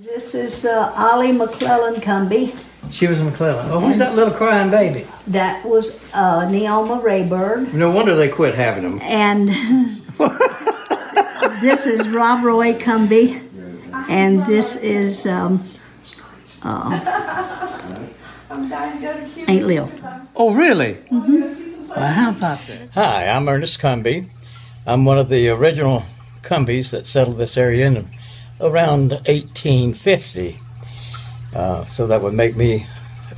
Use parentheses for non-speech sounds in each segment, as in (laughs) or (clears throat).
This is uh, Ollie McClellan Combee. She was McClellan. Oh, who's that little crying baby? That was uh, Neoma Rayburn. No wonder they quit having them. And (laughs) this is Rob Roy Combee. And this is um, uh, Aunt Lil. Oh, really? Mm-hmm. Well, how about that? Hi, I'm Ernest Combee. I'm one of the original Combees that settled this area in around 1850. Uh, so that would make me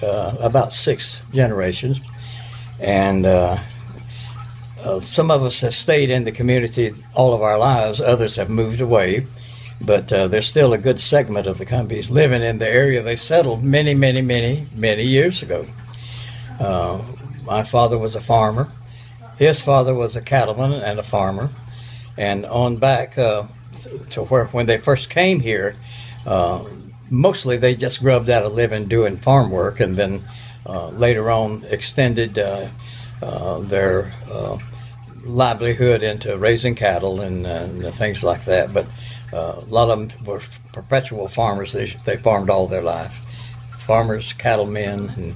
uh, about six generations. And uh, uh, some of us have stayed in the community all of our lives, others have moved away. But uh, there's still a good segment of the Combees living in the area they settled many, many, many, many years ago. Uh, my father was a farmer. His father was a cattleman and a farmer. And on back to where when they first came here, uh, mostly they just grubbed out a living doing farm work, and then uh, later on extended uh, uh, their uh, livelihood into raising cattle and, and things like that. But a lot of them were perpetual farmers. They, they farmed all their life. Farmers, cattlemen, and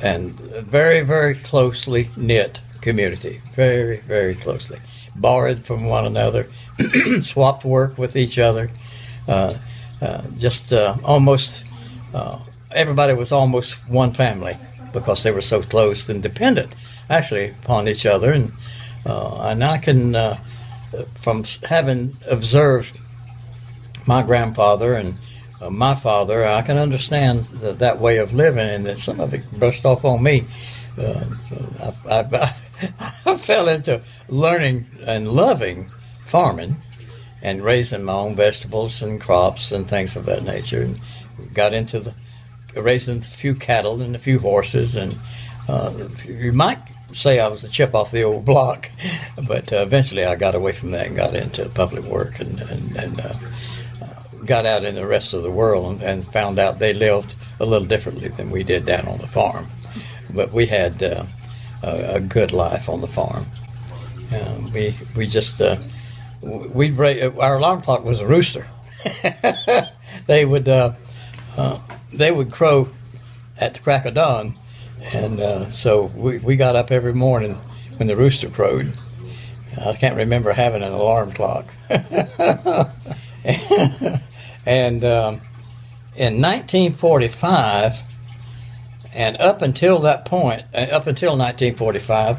and very, very closely knit community. Very, very closely. Borrowed from one another, (clears throat) swapped work with each other. Uh, uh, just uh, almost uh, everybody was almost one family because they were so close and dependent actually upon each other. And, uh, and I can, from having observed my grandfather and uh, my father, I can understand that, that way of living, and that some of it brushed off on me. Uh, I, I, fell into learning and loving farming and raising my own vegetables and crops and things of that nature, and got into the raising a few cattle and a few horses, and uh, you might say I was a chip off the old block, (laughs) but uh, eventually I got away from that and got into public work and, and, and uh, got out in the rest of the world and, and, found out they lived a little differently than we did down on the farm. But we had uh, a, a, good life on the farm. We we just uh, we our alarm clock was a rooster. (laughs) they would uh, uh, they would crow at the crack of dawn, and uh, so we, we got up every morning when the rooster crowed. I can't remember having an alarm clock. (laughs) And um, in 1945, and up until that point, uh, up until 1945,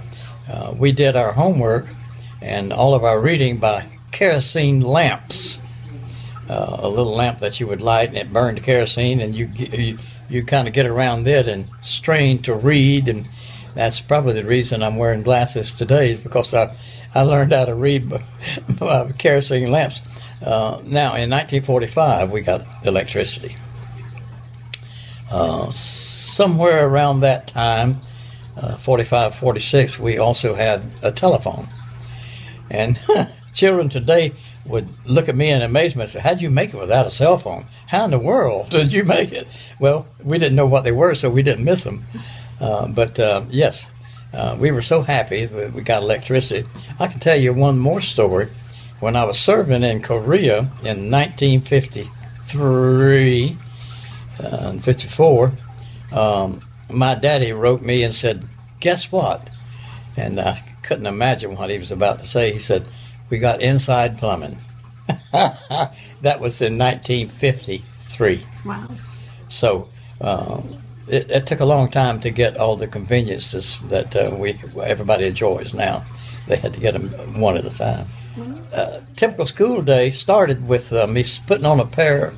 uh, we did our homework and all of our reading by kerosene lamps. Uh, a little lamp that you would light and it burned kerosene, and you you, you kind of get around it and strain to read, and that's probably the reason I'm wearing glasses today, is because I I learned how to read by, (laughs) by kerosene lamps. Uh, now, in 1945, we got electricity. Uh, somewhere around that time, uh, 45, 46, we also had a telephone. And (laughs) children today would look at me in amazement and say, How'd you make it without a cell phone? How in the world (laughs) did you make it? Well, we didn't know what they were, so we didn't miss them. Uh, but uh, yes, uh, we were so happy that we got electricity. I can tell you one more story when I was serving in Korea in 1953 uh, and 54, um, my daddy wrote me and said, Guess what? And I couldn't imagine what he was about to say. He said, We got inside plumbing. (laughs) that was in 1953. Wow. So uh, it, it, took a long time to get all the conveniences that uh, we everybody enjoys now. They had to get them one at a time uh, typical school day started with uh, me putting on a pair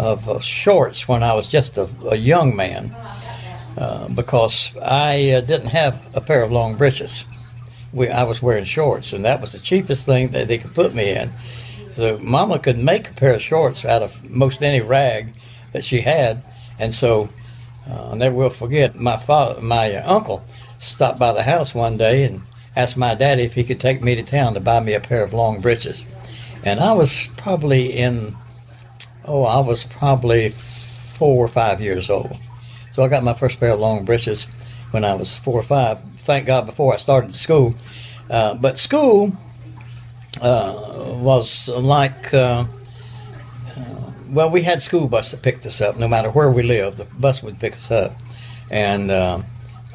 of uh, shorts when I was just a, a young man uh, because I uh, didn't have a pair of long breeches. We, I was wearing shorts, and that was the cheapest thing that they could put me in. So Mama could make a pair of shorts out of most any rag that she had, and so uh, I never will forget my father, my uncle stopped by the house one day and asked my daddy if he could take me to town to buy me a pair of long breeches. And I was probably in, oh, I was probably four or five years old. So I got my first pair of long breeches when I was four or five. Thank God before I started school. Uh, but school uh, was like uh, uh well, we had school bus that picked us up. No matter where we lived, the bus would pick us up. And um,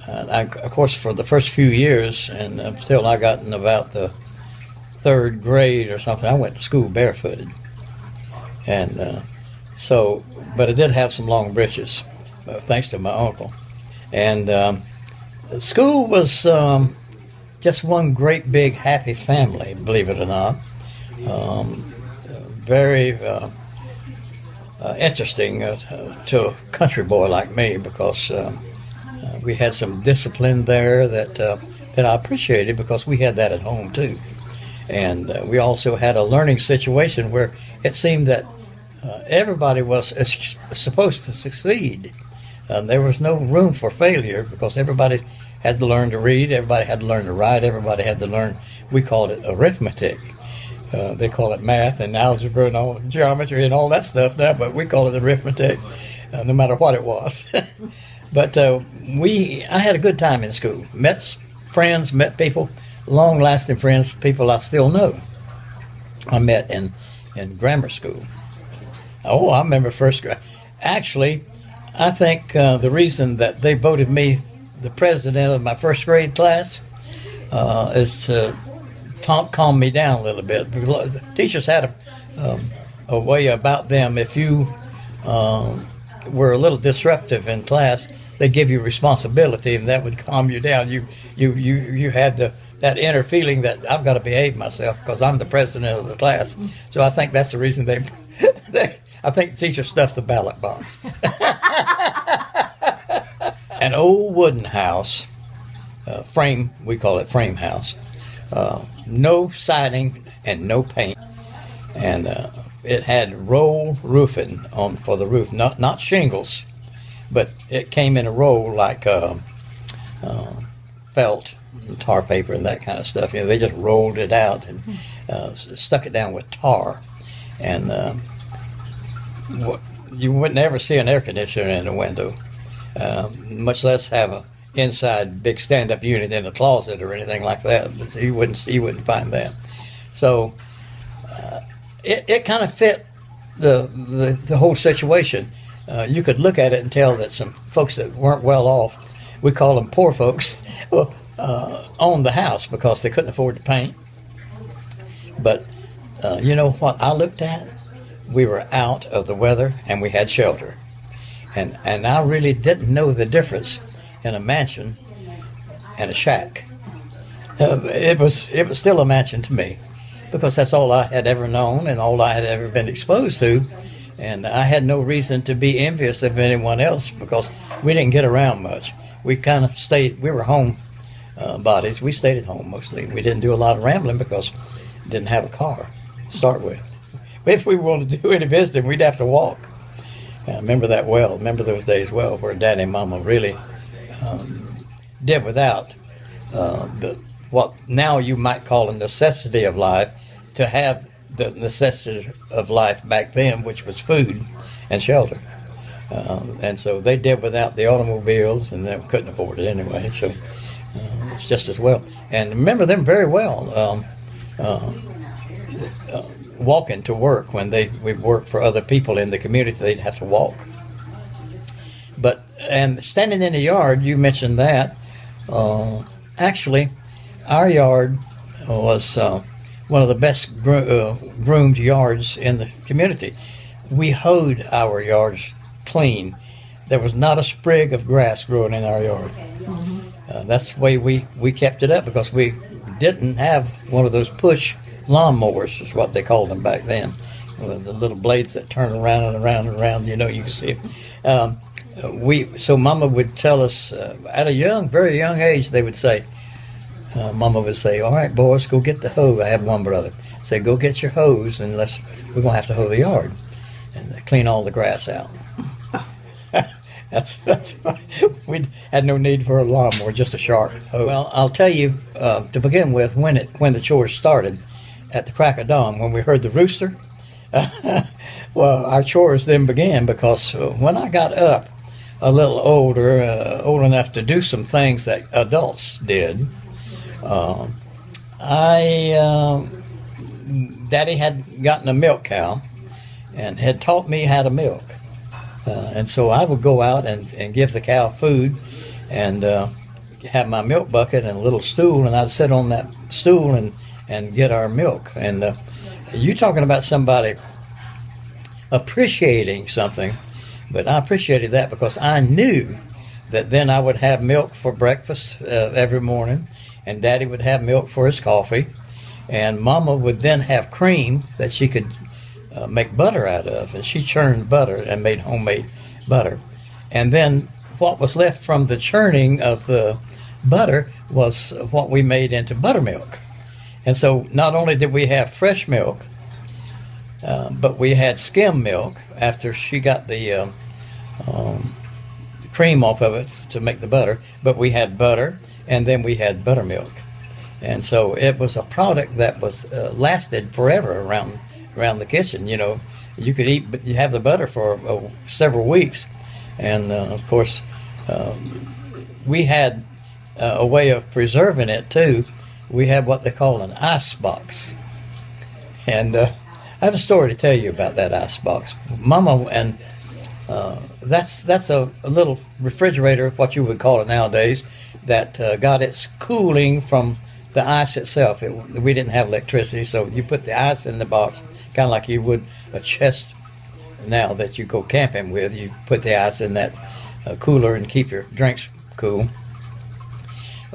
uh, I, of course, for the first few years, and until I got in about the third grade or something, I went to school barefooted. And uh, so, but I did have some long breeches, uh, thanks to my uncle. And um, school was um, just one great big happy family, believe it or not. Um, very uh, uh, interesting uh, to a country boy like me because uh, we had some discipline there that that I appreciated because we had that at home too, and we also had a learning situation where it seemed that everybody was supposed to succeed. Um, there was no room for failure because everybody had to learn to read, everybody had to learn to write, everybody had to learn. We called it arithmetic. Uh, they call it math and algebra and all geometry and all that stuff now, but we call it arithmetic, uh, no matter what it was. (laughs) but uh, we, I had a good time in school. Met friends, met people, long-lasting friends, people I still know. I met in in grammar school. Oh, I remember first grade. Actually, I think uh, the reason that they voted me the president of my first grade class uh, is to talk, calm me down a little bit. Because teachers had a, um, a way about them. If you um, were a little disruptive in class, they give you responsibility, and that would calm you down. You you you you had the that inner feeling that I've got to behave myself because I'm the president of the class. So I think that's the reason they. (laughs) they I think teachers stuffed the ballot box. (laughs) An old wooden house, uh, frame, we call it frame house, uh, no siding and no paint, and uh, it had roll roofing on for the roof, not not shingles, but it came in a roll like uh, uh, felt, tar paper, and that kind of stuff. You know, they just rolled it out and uh, stuck it down with tar, and uh, what, you wouldn't ever see an air conditioner in a window, uh, much less have a inside big stand-up unit in a closet or anything like that. You wouldn't you wouldn't find that. So uh, it it kind of fit the, the the whole situation. Uh, you could look at it and tell that some folks that weren't well off, we call them poor folks, (laughs) well, uh, owned the house because they couldn't afford to paint. But uh, you know what I looked at? We were out of the weather and we had shelter. And, and I really didn't know the difference in a mansion and a shack. Uh, it was it was still a mansion to me because that's all I had ever known and all I had ever been exposed to, and I had no reason to be envious of anyone else because we didn't get around much. We kind of stayed. We were home uh, bodies. We stayed at home mostly. We didn't do a lot of rambling because we didn't have a car to start with. (laughs) If we wanted to do any visiting, we'd have to walk. I remember that well. Remember those days well, where Daddy and Mama really um, did without uh, the, what now you might call a necessity of life to have the necessity of life back then, which was food and shelter. Um, and so they did without the automobiles and they couldn't afford it anyway. So just as well. And remember them very well. Um, uh, uh, walking to work when they we work for other people in the community, they'd have to walk. But and standing in the yard, you mentioned that. Uh, actually, our yard was uh, one of the best gro- uh, groomed yards in the community. We hoed our yards clean. There was not a sprig of grass growing in our yard. Mm-hmm. That's the way we, we kept it up because we didn't have one of those push lawnmowers, is what they called them back then. the little blades that turn around and around and around, you know, you can see. Um, we so Mama would tell us uh, at a young, very young age. They would say, uh, Mama would say, "All right, boys, go get the hoe." I have one brother. Say, "Go get your hose, and let's we're gonna have to hoe the yard and clean all the grass out." That's that's we had no need for a lawnmower, just a sharp hoe. Well, I'll tell you uh, to begin with when it when the chores started at the crack of dawn when we heard the rooster. (laughs) well, our chores then began because uh, when I got up a little older, uh, old enough to do some things that adults did. Uh, I, uh, Daddy had gotten a milk cow, and had taught me how to milk. Uh, and so I would go out and, and give the cow food and uh, have my milk bucket and a little stool, and I'd sit on that stool and, and get our milk. And uh, you talking about somebody appreciating something, but I appreciated that because I knew that then I would have milk for breakfast uh, every morning, and Daddy would have milk for his coffee, and Mama would then have cream that she could uh, make butter out of, and she churned butter and made homemade butter. And then what was left from the churning of the butter was what we made into buttermilk. And so not only did we have fresh milk, uh, but we had skim milk after she got the um, um, cream off of it to make the butter. But we had butter, and then we had buttermilk, and so it was a product that was uh, lasted forever around around the kitchen. You know, you could eat, but you have the butter for uh, several weeks, and uh, of course, um, we had uh, a way of preserving it too. We had what they call an ice box, and uh, I have a story to tell you about that ice box. Mama and uh, that's that's a, a, little refrigerator, what you would call it nowadays, that got its cooling from the ice itself. It, we didn't have electricity, so you put the ice in the box, kind of like you would a chest now that you go camping with. You put the ice in that uh, cooler and keep your drinks cool.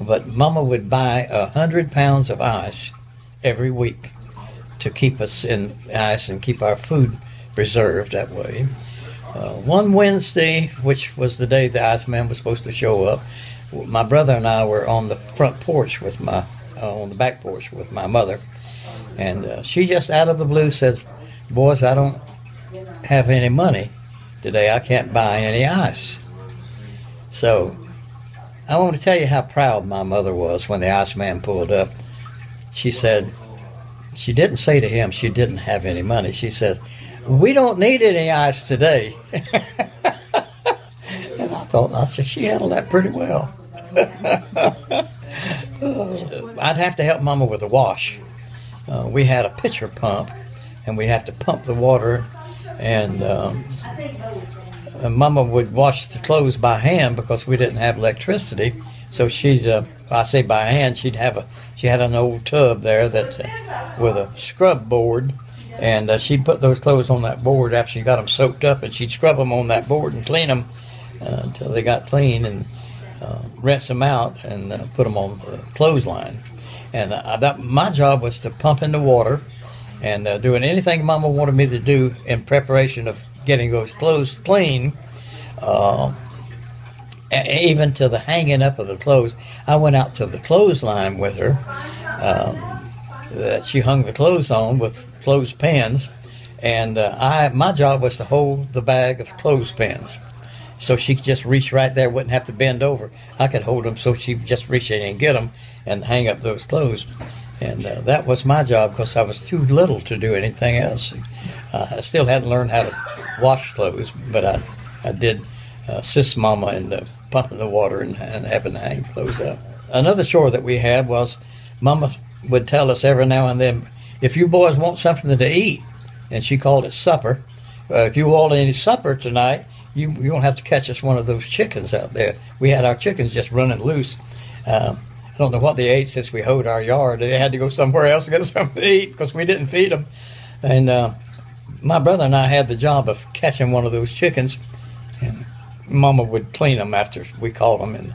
But Mama would buy a hundred pounds of ice every week to keep us in ice and keep our food preserved that way. Uh, one Wednesday, which was the day the Iceman was supposed to show up, my brother and I were on the front porch with my, uh, on the back porch with my mother, and uh, she just out of the blue says, "Boys, I don't have any money today. I can't buy any ice." So, I want to tell you how proud my mother was when the ice man pulled up. She said, she didn't say to him she didn't have any money. She says, "We don't need any ice today." (laughs) and I thought, I said, she handled that pretty well. (laughs) I'd have to help Mama with the wash. Uh, we had a pitcher pump, and we'd have to pump the water, and, um, Mama would wash the clothes by hand because we didn't have electricity. So she'd, uh, I say by hand, she'd have a, she had an old tub there that, uh, with a scrub board, and uh, she'd put those clothes on that board after she got them soaked up, and she'd scrub them on that board and clean them uh, until they got clean, and uh, rinse them out and uh, put them on the clothesline. And uh, that my job was to pump in the water and uh, doing anything Mama wanted me to do in preparation of getting those clothes clean. even to the hanging up of the clothes, I went out to the clothesline with her. Um, that she hung the clothes on with clothespins, and uh, I my job was to hold the bag of clothespins, so she could just reach right there, wouldn't have to bend over. I could hold them, so she just reach in and get them and hang up those clothes, and uh, that was my job because I was too little to do anything else. Uh, I still hadn't learned how to wash clothes, but I I did assist Mama in the pumping the water and, and having to hang clothes up. Another chore that we had was Mama would tell us every now and then, if you boys want something to eat, and she called it supper, uh, if you want any supper tonight, you you don't have to catch us one of those chickens out there. We had our chickens just running loose. Um, I don't know what they ate since we hoed our yard. They had to go somewhere else to get (laughs) something to eat because we didn't feed them. And uh, my brother and I had the job of catching one of those chickens, and Mama would clean them after we caught them and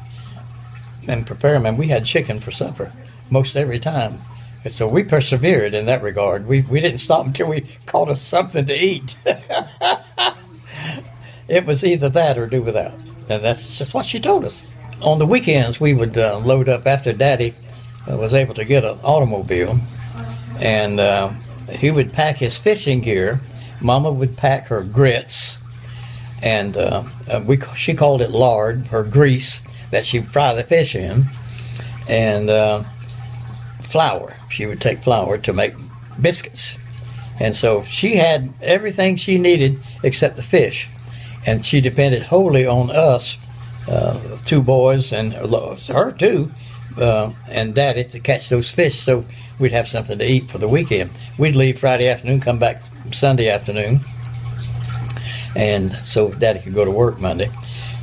and prepare them. And we had chicken for supper most every time. And so we persevered in that regard. We, we didn't stop (laughs) until we caught us something to eat. (laughs) it was either that or do without. And that's just what she told us. On the weekends, we would uh, load up after Daddy uh, was able to get an automobile, and uh, he would pack his fishing gear. Mama would pack her grits, and uh, uh, we she called it lard, her grease that she'd fry the fish in, and uh, flour. She would take flour to make biscuits. And so she had everything she needed except the fish. And she depended wholly on us, uh, two boys, and her too, uh, and daddy to catch those fish so we'd have something to eat for the weekend. We'd leave Friday afternoon, come back Sunday afternoon, and so Daddy could go to work Monday.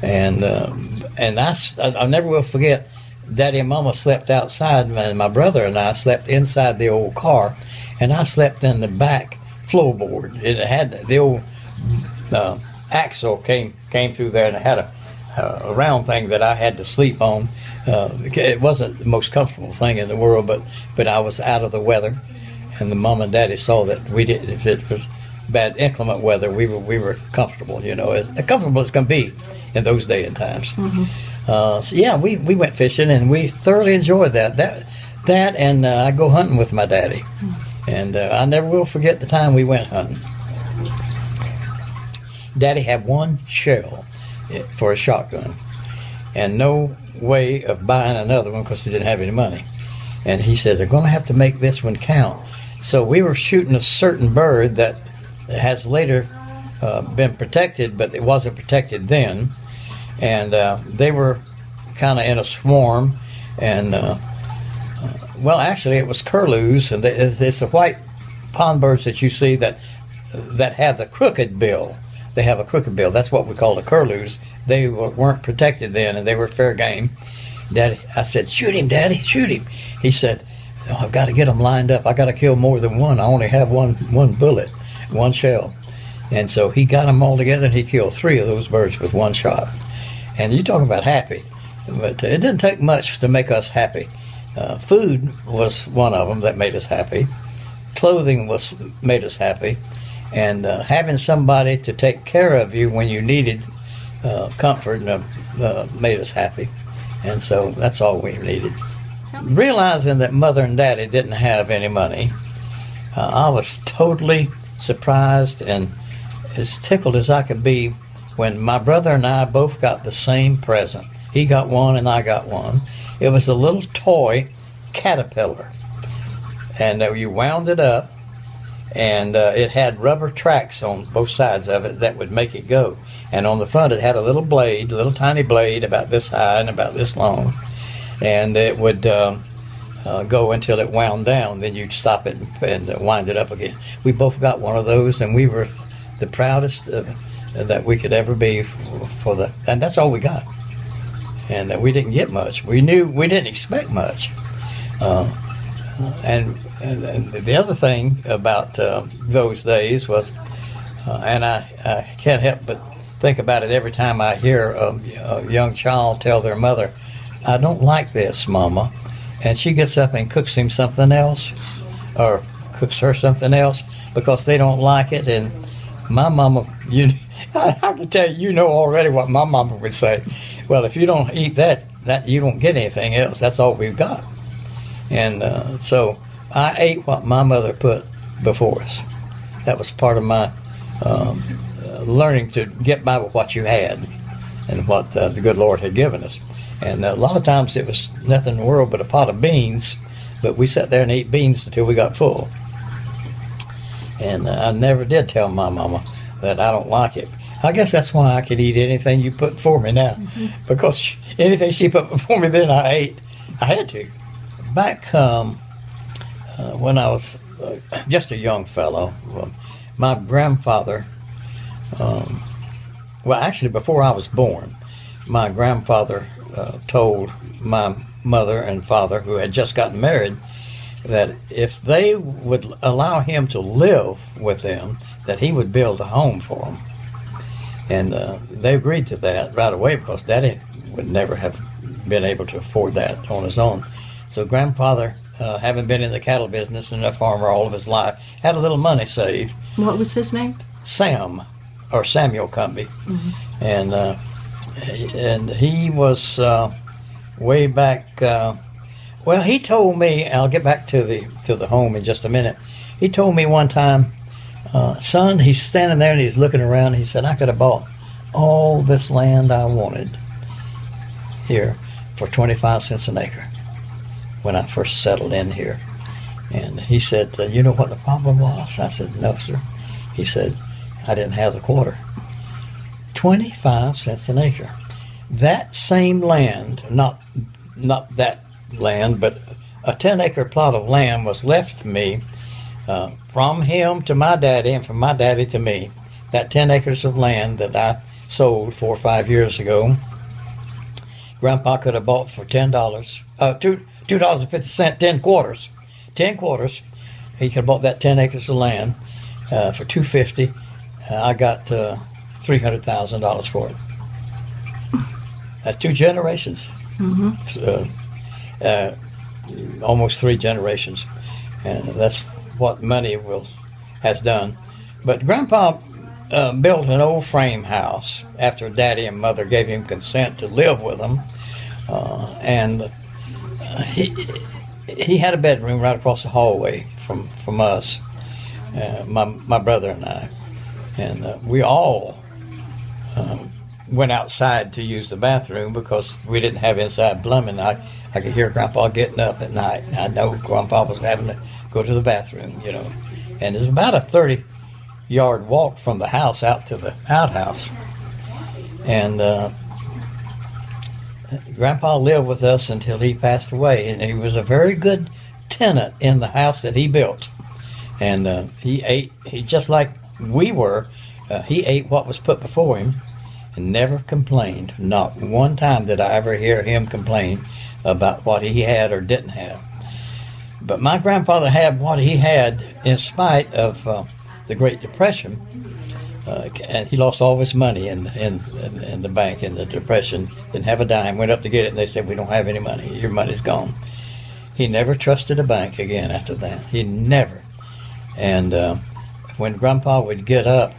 And uh, and I I never will forget. Daddy and Mama slept outside, and my brother and I slept inside the old car, and I slept in the back floorboard. It had the old uh, axle came came through there, and it had a, a round thing that I had to sleep on. Uh, it wasn't the most comfortable thing in the world, but but I was out of the weather, and the mom and daddy saw that we did. If it was bad inclement weather, we were we were comfortable. You know, as comfortable as can be in those day and times. Uh, so yeah, we, we went fishing and we thoroughly enjoyed that. That that and uh, I go hunting with my daddy, and uh, I never will forget the time we went hunting. Daddy had one shell eh, for a shotgun, and no way of buying another one because he didn't have any money. And he said they're going to have to make this one count. So we were shooting a certain bird that has later uh, been protected, but it wasn't protected then. And uh, they were kind of in a swarm, and uh, uh, well, actually, it was curlews, and it's, it's the white pond birds that you see that that have the crooked bill. They have a crooked bill. That's what we call the curlews. They weren't protected then, and they were fair game. Daddy, I said, shoot him, Daddy, shoot him. He said, oh, I've got to get them lined up. I got to kill more than one. I only have one one bullet, one shell. And so he got them all together, and he killed three of those birds with one shot. And you talk about happy, but it didn't take much to make us happy. Uh, food was one of them that made us happy. Clothing was made us happy, and uh, having somebody to take care of you when you needed uh, comfort uh, uh, made us happy. And so that's all we needed. Realizing that mother and daddy didn't have any money, uh, I was totally surprised and as tickled as I could be when my brother and I both got the same present. He got one and I got one. It was a little toy caterpillar. And uh, you wound it up, and uh, it had rubber tracks on both sides of it that would make it go. And on the front, it had a little blade, a little tiny blade about this high and about this long. And it would um, uh, go until it wound down. Then you'd stop it and, and uh, wind it up again. We both got one of those, and we were the proudest that we could ever be for, for the. And that's all we got. And uh, we didn't get much. We knew we didn't expect much. Uh, and, and, and the other thing about uh, those days was, uh, and I, I can't help but think about it every time I hear a, a young child tell their mother, I don't like this, Mama. And she gets up and cooks him something else or cooks her something else because they don't like it. And my mama, (laughs) you, I, I can tell you, you know already what my mama would say. Well, if you don't eat that, that you don't get anything else. That's all we've got. And uh, so I ate what my mother put before us. That was part of my um, uh, learning to get by with what you had and what uh, the good Lord had given us. And a lot of times it was nothing in the world but a pot of beans, but we sat there and ate beans until we got full. And uh, I never did tell my mama that I don't like it. I guess that's why I could eat anything you put before me now, because she, anything she put before me then I ate. I had to. Back um, uh, when I was uh, just a young fellow, my grandfather, um, well, actually, before I was born, my grandfather uh, told my mother and father, who had just gotten married, that if they would allow him to live with them, that he would build a home for them. And uh, they agreed to that right away because Daddy would never have been able to afford that on his own. So grandfather, uh, having been in the cattle business and a farmer all of his life, had a little money saved. What was his name? Sam, or Samuel Combee, and uh, and he was uh, way back. Uh, well, he told me. I'll get back to the to the home in just a minute. He told me one time, uh, son, he's standing there and he's looking around. He said, I could have bought all this land I wanted here for 25 cents an acre when I first settled in here. And he said, You know what the problem was? I said, No, sir. He said, I didn't have the quarter. 25 cents an acre. That same land, not, not that land, but a 10 acre plot of land was left to me uh, from him to my daddy and from my daddy to me that 10 acres of land that I sold four or five years ago, Grandpa could have bought for $10, uh, two, $2.50, 10 quarters. 10 quarters. He could have bought that 10 acres of land uh, for 250 uh, I got uh, $300,000 for it. That's two generations. Uh, uh, almost three generations. And that's what money will has done. But Grandpa uh, built an old frame house after Daddy and Mother gave him consent to live with them, uh, and he he had a bedroom right across the hallway from from us, uh, my my brother and I, and uh, we all um, went outside to use the bathroom because we didn't have inside plumbing. I I could hear Grandpa getting up at night. I know Grandpa was having to go to the bathroom, you know, and it's about a thirty yard walk from the house out to the outhouse. And uh, Grandpa lived with us until he passed away, and he was a very good tenant in the house that he built. And uh, he ate, he just like we were, uh, he ate what was put before him and never complained. Not one time did I ever hear him complain about what he had or didn't have. But my grandfather had what he had in spite of uh, the Great Depression. Uh, and he lost all of his money in, in, in, in the bank in the Depression. Didn't have a dime. Went up to get it, and they said, "We don't have any money. Your money's gone." He never trusted a bank again after that. He never. And uh, when Grandpa would get up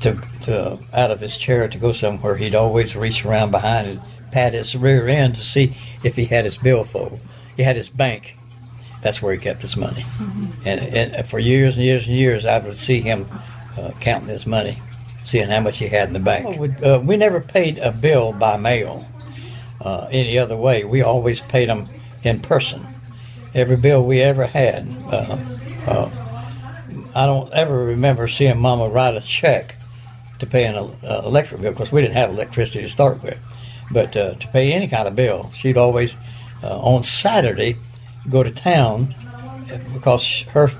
to, to out of his chair to go somewhere, he'd always reach around behind and pat his rear end to see if he had his billfold. He had his bank. That's where he kept his money. And, and for years and years and years, I would see him uh, counting his money, seeing how much he had in the bank. We, uh, we never paid a bill by mail uh, any other way. We always paid them in person. Every bill we ever had. Uh, uh, I don't ever remember seeing Mama write a check to pay an uh, electric bill because we didn't have electricity to start with. But to pay any kind of bill, she'd always on Saturday go to town because her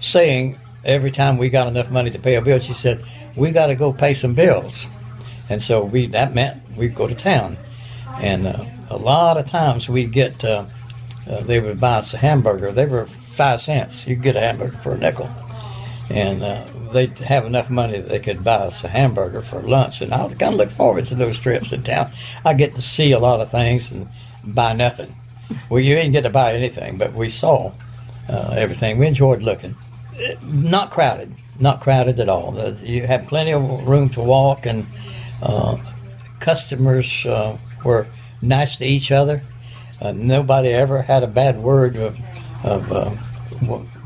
saying every time we got enough money to pay a bill, she said we got to go pay some bills, and so we that meant we'd go to town, and uh, a lot of times we'd get uh, uh, they would buy us a hamburger. They were five cents. You could get a hamburger for a nickel, and uh, they'd have enough money that they could buy us a hamburger for lunch. And I would kind of look forward to those trips in town. I get to see a lot of things and buy nothing. Well, you didn't get to buy anything, but we saw uh, everything. We enjoyed looking. Not crowded, not crowded at all. Uh, you had plenty of room to walk, and uh, customers uh, were nice to each other. Uh, nobody ever had a bad word of, of uh,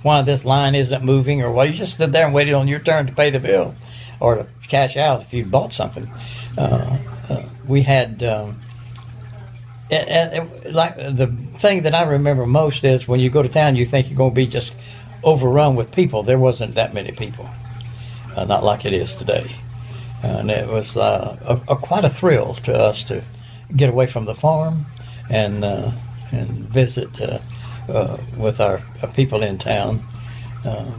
why this line isn't moving, or why you just stood there and waited on your turn to pay the bill or to cash out if you bought something. Uh, we had. Um, like the thing that I remember most is when you go to town, you think you're going to be just overrun with people. There wasn't that many people, uh, not like it is today, and it was uh, a, a, quite a thrill to us to get away from the farm and uh, and visit uh, with our, people in town.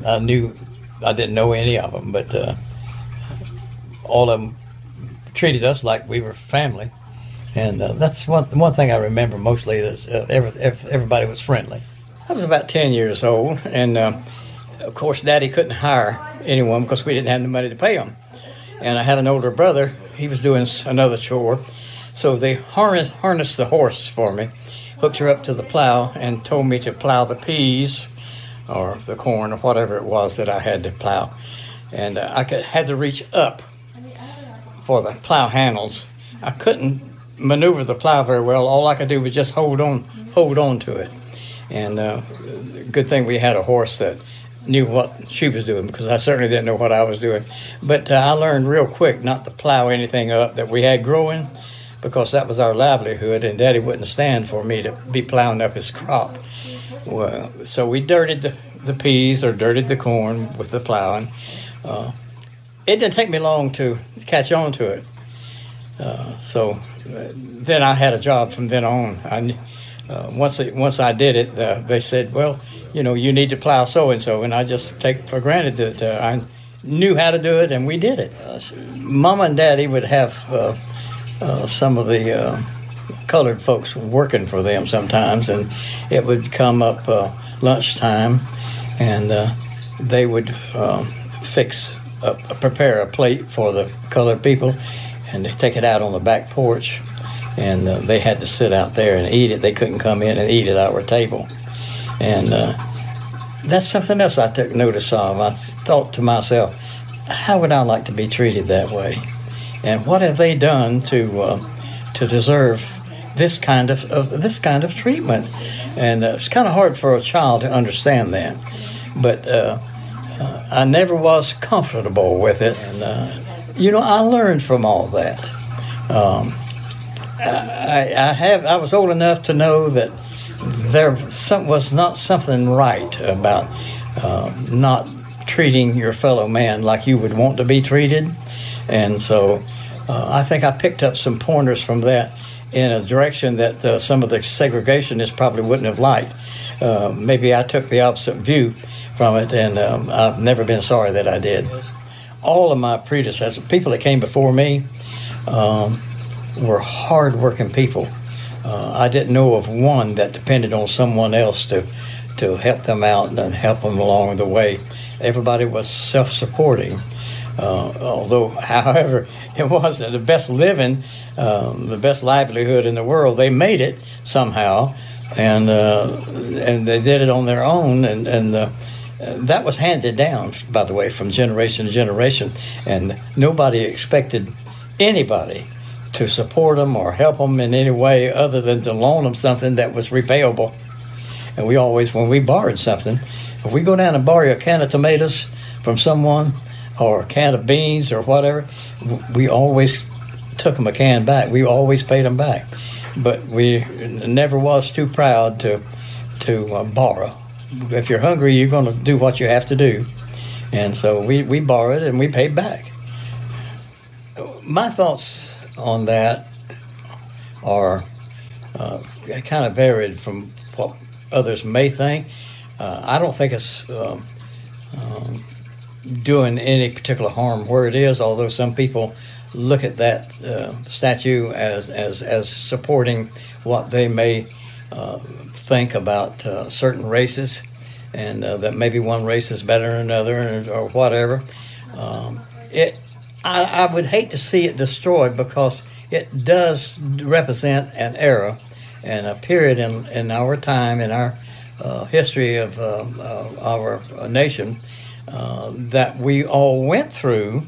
I knew I didn't know any of them, but all of them treated us like we were family and uh, that's one one thing I remember mostly is uh, every, everybody was friendly. I was about ten years old, and uh, of course, Daddy couldn't hire anyone because we didn't have the money to pay them. And I had an older brother; he was doing another chore, so they harnessed, harnessed the horse for me, hooked her up to the plow, and told me to plow the peas or the corn or whatever it was that I had to plow. And uh, I could, had to reach up for the plow handles. I couldn't maneuver the plow very well. All I could do was just hold on, hold on to it. And uh, good thing we had a horse that knew what she was doing because I certainly didn't know what I was doing. But uh, I learned real quick not to plow anything up that we had growing because that was our livelihood, and Daddy wouldn't stand for me to be plowing up his crop. Well, so we dirted the, the peas or dirted the corn with the plowing. Uh, it didn't take me long to catch on to it. Uh, so then I had a job from then on. I, uh, once it, once I did it, uh, they said, "Well, you know, you need to plow so and so," and I just take for granted that uh, I knew how to do it, and we did it. Uh, Mama and Daddy would have uh, uh, some of the colored folks working for them sometimes, and it would come up lunchtime, and they would um, fix, prepare a plate for the colored people, and they take it out on the back porch, and uh, they had to sit out there and eat it. They couldn't come in and eat at our table, and uh, that's something else I took notice of. I thought to myself, how would I like to be treated that way? And what have they done to uh, to deserve this kind of, of this kind of treatment? And uh, it's kind of hard for a child to understand that. But uh, uh I never was comfortable with it, and you know I learned from all that. Um, I, I have I was old enough to know that there some, was not something right about uh, not treating your fellow man like you would want to be treated. And so uh, I think I picked up some pointers from that in a direction that uh, some of the segregationists probably wouldn't have liked. Uh, maybe I took the opposite view from it, and um, I've never been sorry that I did. All of my predecessors, people that came before me, um, were hardworking people uh, I didn't know of one that depended on someone else to to help them out and help them along the way. Everybody was self-supporting. Uh, although, (laughs) however, it wasn't the best living, um, the best livelihood in the world. They made it somehow, and uh, and they did it on their own, and and uh, that was handed down, by the way, from generation to generation, and nobody expected anybody to support them or help them in any way other than to loan them something that was repayable. And we always, when we borrowed something, if we go down and borrow a can of tomatoes from someone or a can of beans or whatever, we always took them a can back. We always paid them back. But we never was too proud to to uh, borrow. If you're hungry, you're going to do what you have to do. And so we, we borrowed and we paid back. My thoughts on that are uh, kind of varied from what others may think. Uh, I don't think it's um, um, doing any particular harm where it is, although some people look at that uh, statue as, as, as supporting what they may uh, think about uh, certain races and uh, that maybe one race is better than another or whatever. Um, it I, I would hate to see it destroyed because it does represent an era and a period in, in our time, in our uh, history of uh, uh, our nation, uh, that we all went through.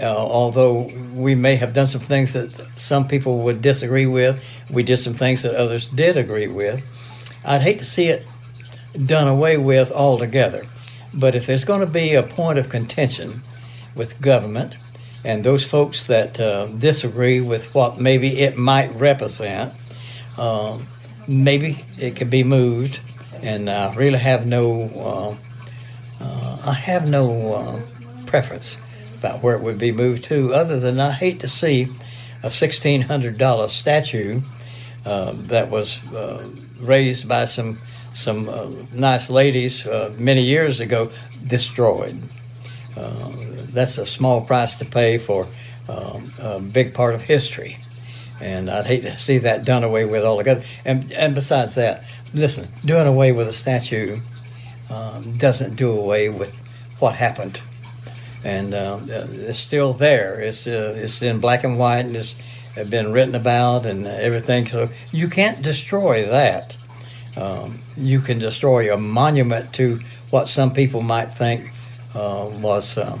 Uh, although we may have done some things that some people would disagree with, we did some things that others did agree with. I'd hate to see it done away with altogether. But if there's going to be a point of contention with government, and those folks that uh, disagree with what maybe it might represent, um, maybe it could be moved. And I really have no, uh, uh, I have no uh, preference about where it would be moved to, other than I hate to see a sixteen hundred dollar statue uh, that was uh, raised by some some nice ladies many years ago destroyed. Uh, that's a small price to pay for um, a big part of history. And I'd hate to see that done away with all altogether. And, and besides that, listen, doing away with a statue um, doesn't do away with what happened. And um, uh, it's still there. It's, uh, it's in black and white and it's been written about and everything. So you can't destroy that. Um, you can destroy a monument to what some people might think uh, was uh,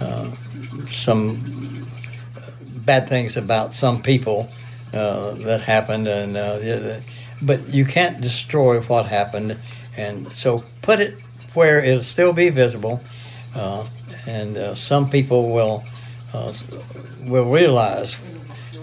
uh, some bad things about some people uh, that happened, and uh, but you can't destroy what happened, and so put it where it'll still be visible, uh, and some people will will realize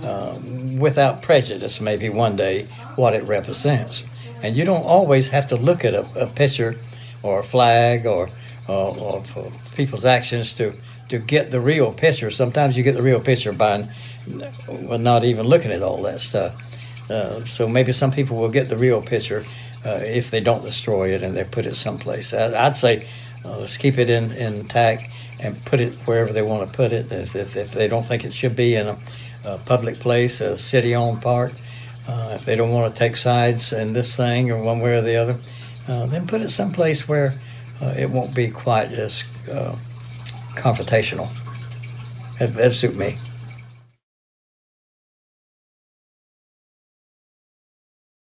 uh, without prejudice, maybe one day, what it represents. And you don't always have to look at a, a picture or a flag or of people's actions to to get the real picture. Sometimes you get the real picture by well, not even looking at all that stuff. Uh, so maybe some people will get the real picture uh, if they don't destroy it and they put it someplace. I, would say uh, let's keep it in, intact and put it wherever they want to put it. If, if, if they don't think it should be in a, a public place, a city-owned park, uh, if they don't want to take sides in this thing or one way or the other, uh, then put it someplace where uh, it won't be quite as confrontational. That, that suit me.